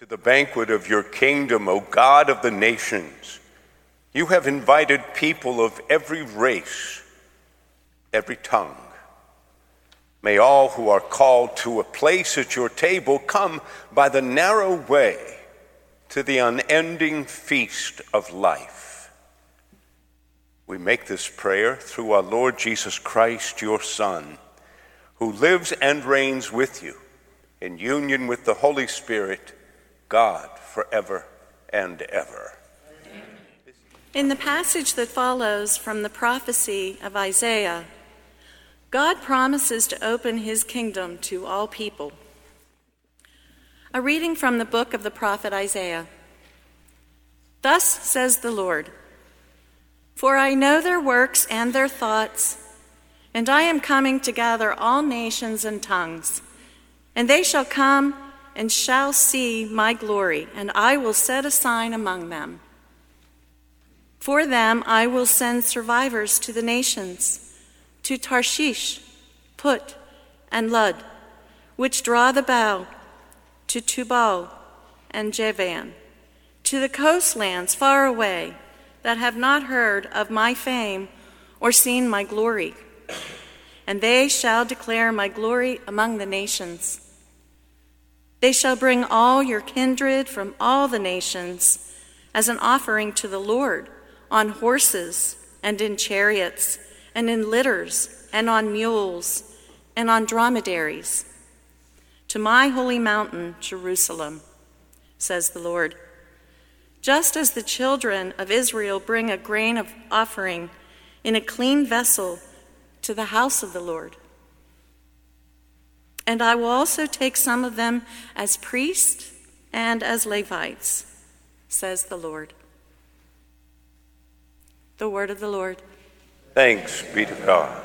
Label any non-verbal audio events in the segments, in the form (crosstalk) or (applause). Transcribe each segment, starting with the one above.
to the banquet of your kingdom, O God of the nations. You have invited people of every race, every tongue. May all who are called to a place at your table come by the narrow way to the unending feast of life. We make this prayer through our Lord Jesus Christ, your Son, who lives and reigns with you in union with the Holy Spirit God forever and ever. In the passage that follows from the prophecy of Isaiah, God promises to open his kingdom to all people. A reading from the book of the prophet Isaiah. Thus says the Lord For I know their works and their thoughts, and I am coming to gather all nations and tongues, and they shall come and shall see my glory, and I will set a sign among them. For them I will send survivors to the nations, to Tarshish, Put, and Lud, which draw the bow, to Tubal and Javan, to the coastlands far away that have not heard of my fame or seen my glory. And they shall declare my glory among the nations. They shall bring all your kindred from all the nations as an offering to the Lord on horses and in chariots and in litters and on mules and on dromedaries to my holy mountain, Jerusalem, says the Lord. Just as the children of Israel bring a grain of offering in a clean vessel to the house of the Lord. And I will also take some of them as priests and as Levites, says the Lord. The word of the Lord. Thanks be to God.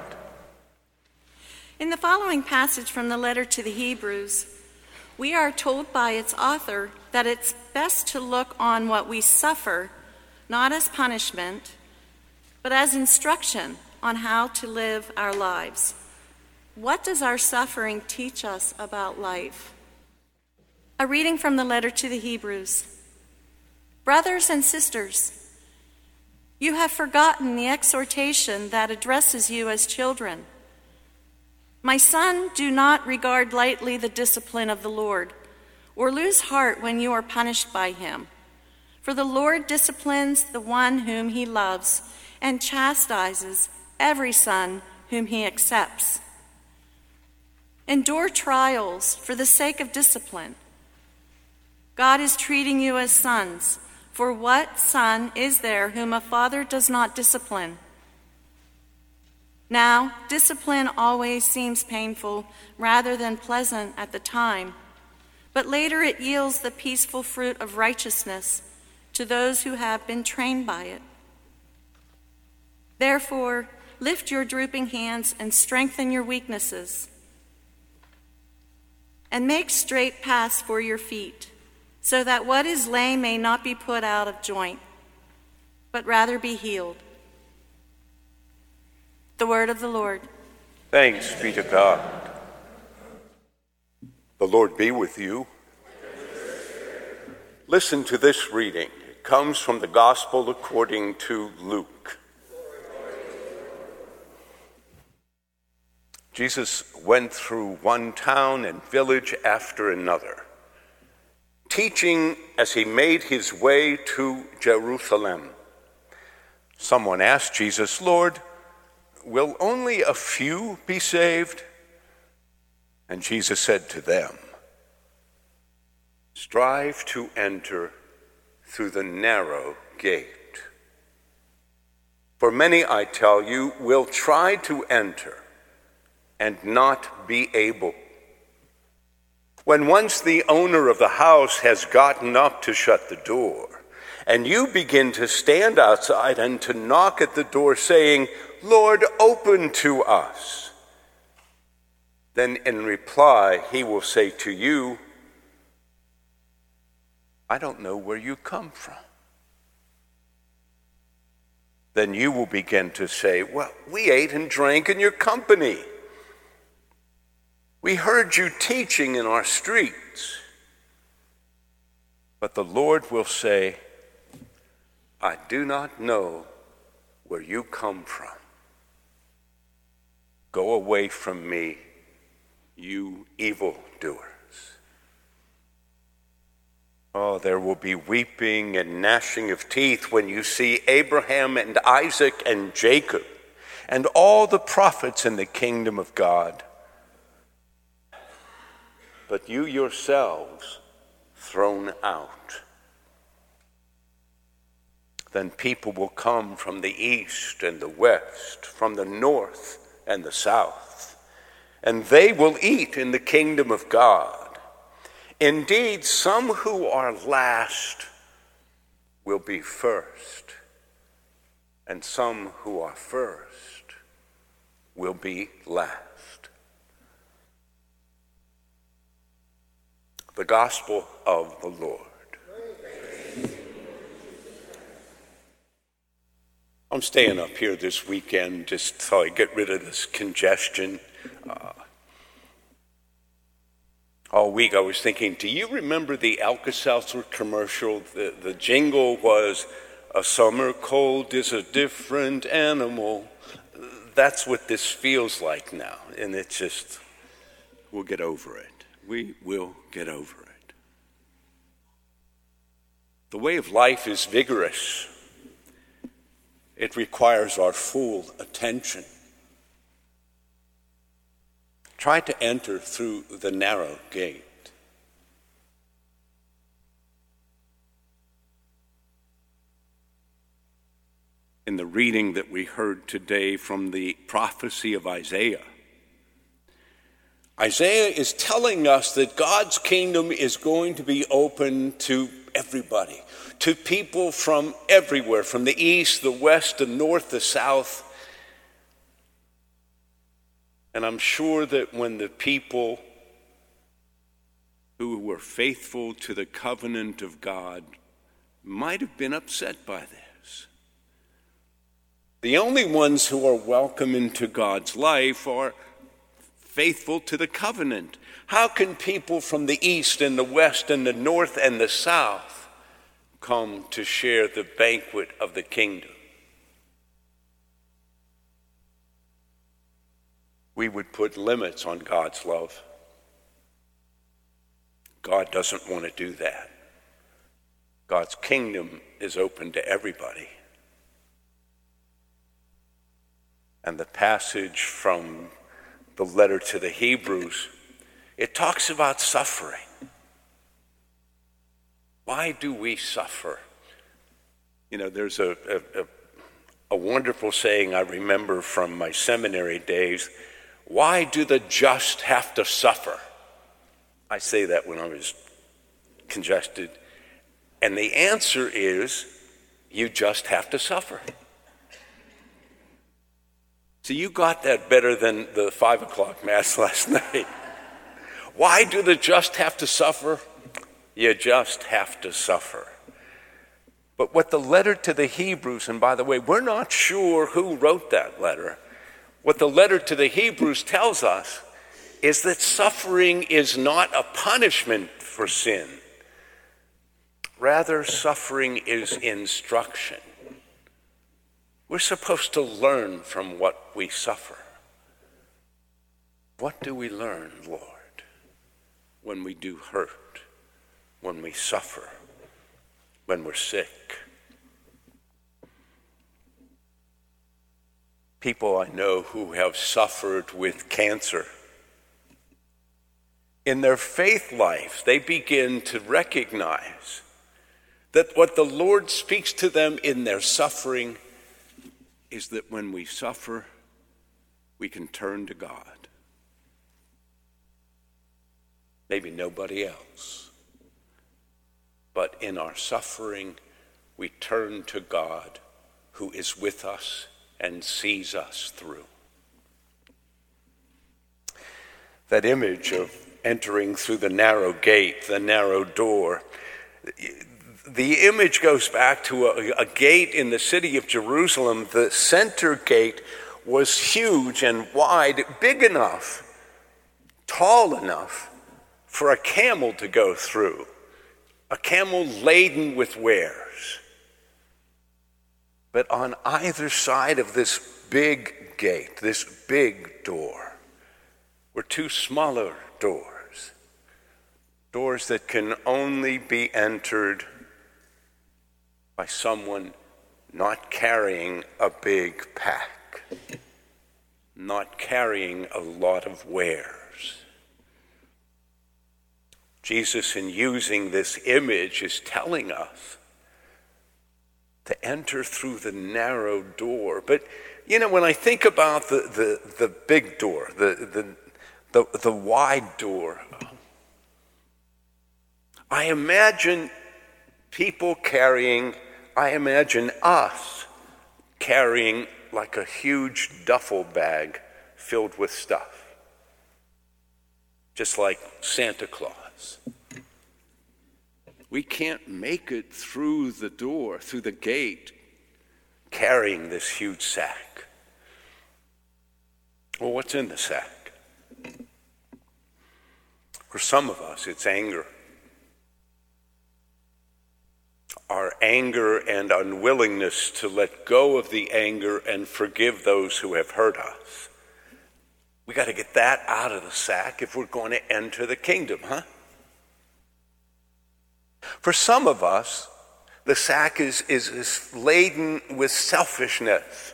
In the following passage from the letter to the Hebrews, we are told by its author that it's best to look on what we suffer not as punishment, but as instruction on how to live our lives. What does our suffering teach us about life? A reading from the letter to the Hebrews. Brothers and sisters, you have forgotten the exhortation that addresses you as children. My son, do not regard lightly the discipline of the Lord, or lose heart when you are punished by him. For the Lord disciplines the one whom he loves and chastises every son whom he accepts. Endure trials for the sake of discipline. God is treating you as sons, for what son is there whom a father does not discipline? Now, discipline always seems painful rather than pleasant at the time, but later it yields the peaceful fruit of righteousness to those who have been trained by it. Therefore, lift your drooping hands and strengthen your weaknesses and make straight paths for your feet, so that what is lame may not be put out of joint, but rather be healed. The word of the Lord. Thanks be to God. The Lord be with you. Listen to this reading. It comes from the Gospel according to Luke. Jesus went through one town and village after another, teaching as he made his way to Jerusalem. Someone asked Jesus, Lord, will only a few be saved? And Jesus said to them, Strive to enter through the narrow gate. For many, I tell you, will try to enter and not be able. When once the owner of the house has gotten up to shut the door, and you begin to stand outside and to knock at the door, saying, Lord, open to us, then in reply, he will say to you, I don't know where you come from. Then you will begin to say, Well, we ate and drank in your company. We heard you teaching in our streets. But the Lord will say, I do not know where you come from. Go away from me, you evildoers. Oh, there will be weeping and gnashing of teeth when you see Abraham and Isaac and Jacob and all the prophets in the kingdom of God. But you yourselves thrown out. Then people will come from the east and the west, from the north and the south, and they will eat in the kingdom of God. Indeed, some who are last will be first, and some who are first will be last. The Gospel of the Lord. I'm staying up here this weekend just so I get rid of this congestion. Uh, all week I was thinking, do you remember the Alka Seltzer commercial? The, the jingle was, A summer cold is a different animal. That's what this feels like now. And it's just, we'll get over it. We will get over it. The way of life is vigorous, it requires our full attention. Try to enter through the narrow gate. In the reading that we heard today from the prophecy of Isaiah, Isaiah is telling us that God's kingdom is going to be open to everybody, to people from everywhere, from the east, the west, the north, the south. And I'm sure that when the people who were faithful to the covenant of God might have been upset by this. The only ones who are welcome into God's life are faithful to the covenant. How can people from the east and the west and the north and the south come to share the banquet of the kingdom? we would put limits on God's love. God doesn't want to do that. God's kingdom is open to everybody. And the passage from the letter to the Hebrews, it talks about suffering. Why do we suffer? You know, there's a, a, a, a wonderful saying I remember from my seminary days why do the just have to suffer? I say that when I was congested. And the answer is you just have to suffer. So you got that better than the five o'clock mass (laughs) last night. Why do the just have to suffer? You just have to suffer. But what the letter to the Hebrews, and by the way, we're not sure who wrote that letter. What the letter to the Hebrews tells us is that suffering is not a punishment for sin. Rather, suffering is instruction. We're supposed to learn from what we suffer. What do we learn, Lord, when we do hurt, when we suffer, when we're sick? people I know who have suffered with cancer. In their faith life, they begin to recognize that what the Lord speaks to them in their suffering is that when we suffer, we can turn to God. Maybe nobody else. But in our suffering, we turn to God who is with us and sees us through. That image of entering through the narrow gate, the narrow door, the image goes back to a, a, gate in the city of Jerusalem. The center gate was huge and wide, big enough, tall enough for a camel to go through. a camel laden with wares. But on either side of this big gate, this big door, were two smaller doors, doors that can only be entered by someone not carrying a big pack, not carrying a lot of wares. Jesus, in using this image, is telling us to enter through the narrow door. But, you know, when I think about the, the, the big door, the, the, the, the wide door, I imagine people carrying I imagine us carrying like a huge duffel bag filled with stuff, just like Santa Claus. We can't make it through the door, through the gate, carrying this huge sack. Well, what's in the sack? For some of us, it's anger. Our anger and unwillingness to let go of the anger and forgive those who have hurt us. We got to get that out of the sack if we're going to enter the kingdom, huh? For some of us, the sack is, is, is laden with selfishness.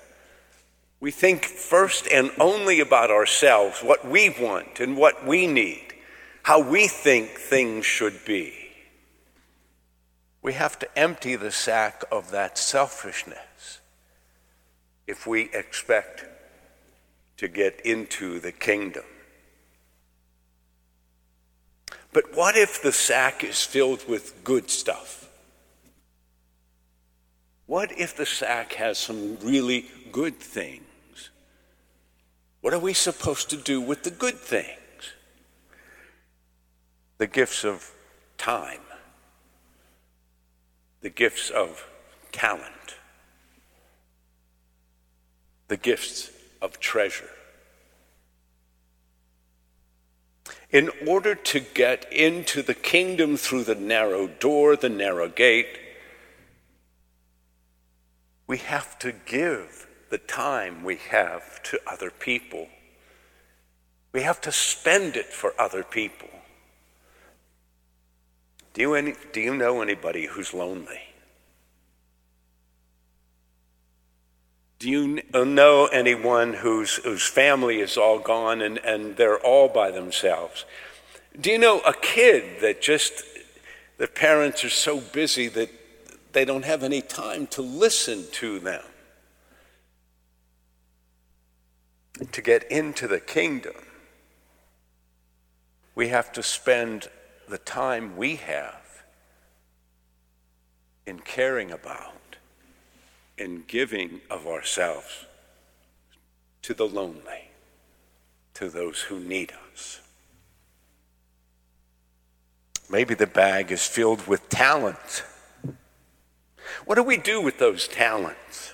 We think first and only about ourselves, what we want and what we need, how we think things should be. We have to empty the sack of that selfishness if we expect to get into the kingdom. But what if the sack is filled with good stuff? What if the sack has some really good things? What are we supposed to do with the good things? The gifts of time, the gifts of talent, the gifts of treasure. In order to get into the kingdom through the narrow door, the narrow gate, we have to give the time we have to other people. We have to spend it for other people. Do you, any, do you know anybody who's lonely? Do you uh, know anyone whose, whose family is all gone and, and they're all by themselves? Do you know a kid that just, the parents are so busy that they don't have any time to listen to them? To get into the kingdom, we have to spend the time we have in caring about, in giving of ourselves to the lonely, to those who need us. Maybe the bag is filled with talent. What do we do with those talents?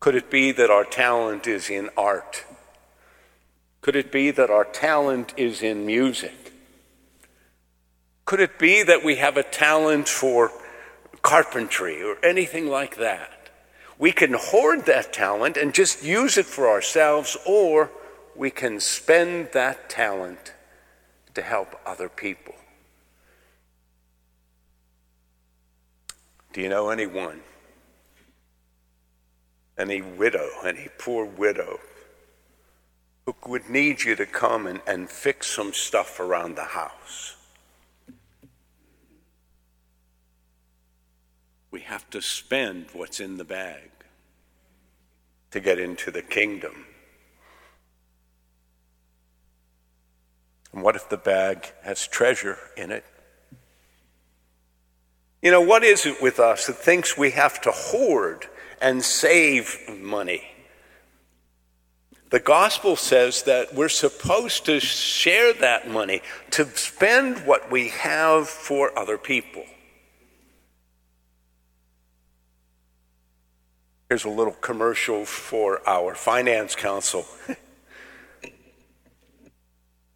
Could it be that our talent is in art? Could it be that our talent is in music? Could it be that we have a talent for carpentry or anything like that? We can hoard that talent and just use it for ourselves, or we can spend that talent to help other people. Do you know anyone? Any widow, any poor widow who would need you to come and, and fix some stuff around the house. We have to spend what's in the bag to get into the kingdom. And what if the bag has treasure in it? You know, what is it with us that thinks we have to hoard and save money? The gospel says that we're supposed to share that money, to spend what we have for other people. Here's a little commercial for our finance council. (laughs)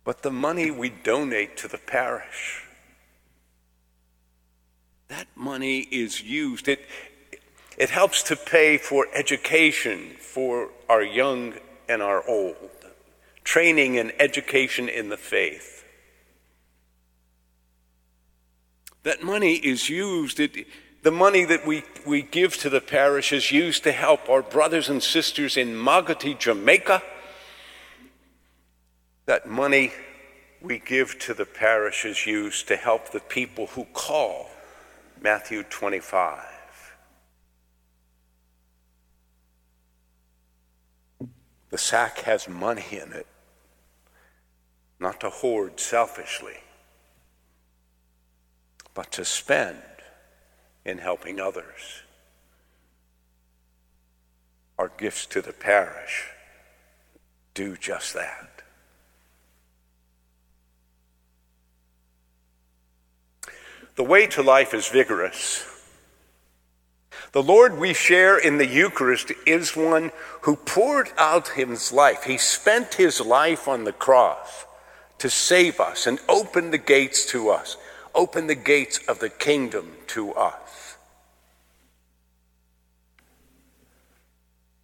but the money we donate to the parish, that money is used. It, it helps to pay for education for our young and our old, training and education in the faith. That money is used, it, the money that we, we give to the parish is used to help our brothers and sisters in Maggotty, Jamaica. That money we give to the parish is used to help the people who call Matthew 25. The sack has money in it, not to hoard selfishly, but to spend in helping others. Our gifts to the parish do just that. The way to life is vigorous. The Lord we share in the Eucharist is one who poured out his life. He spent his life on the cross to save us and open the gates to us, open the gates of the kingdom to us.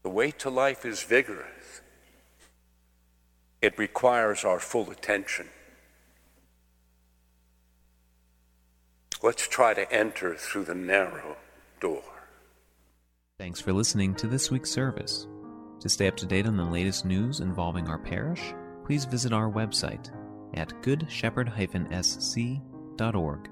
The way to life is vigorous. It requires our full attention. Let's try to enter through the narrow door. Thanks for listening to this week's service. To stay up to date on the latest news involving our parish, please visit our website at goodshepherd-sc.org.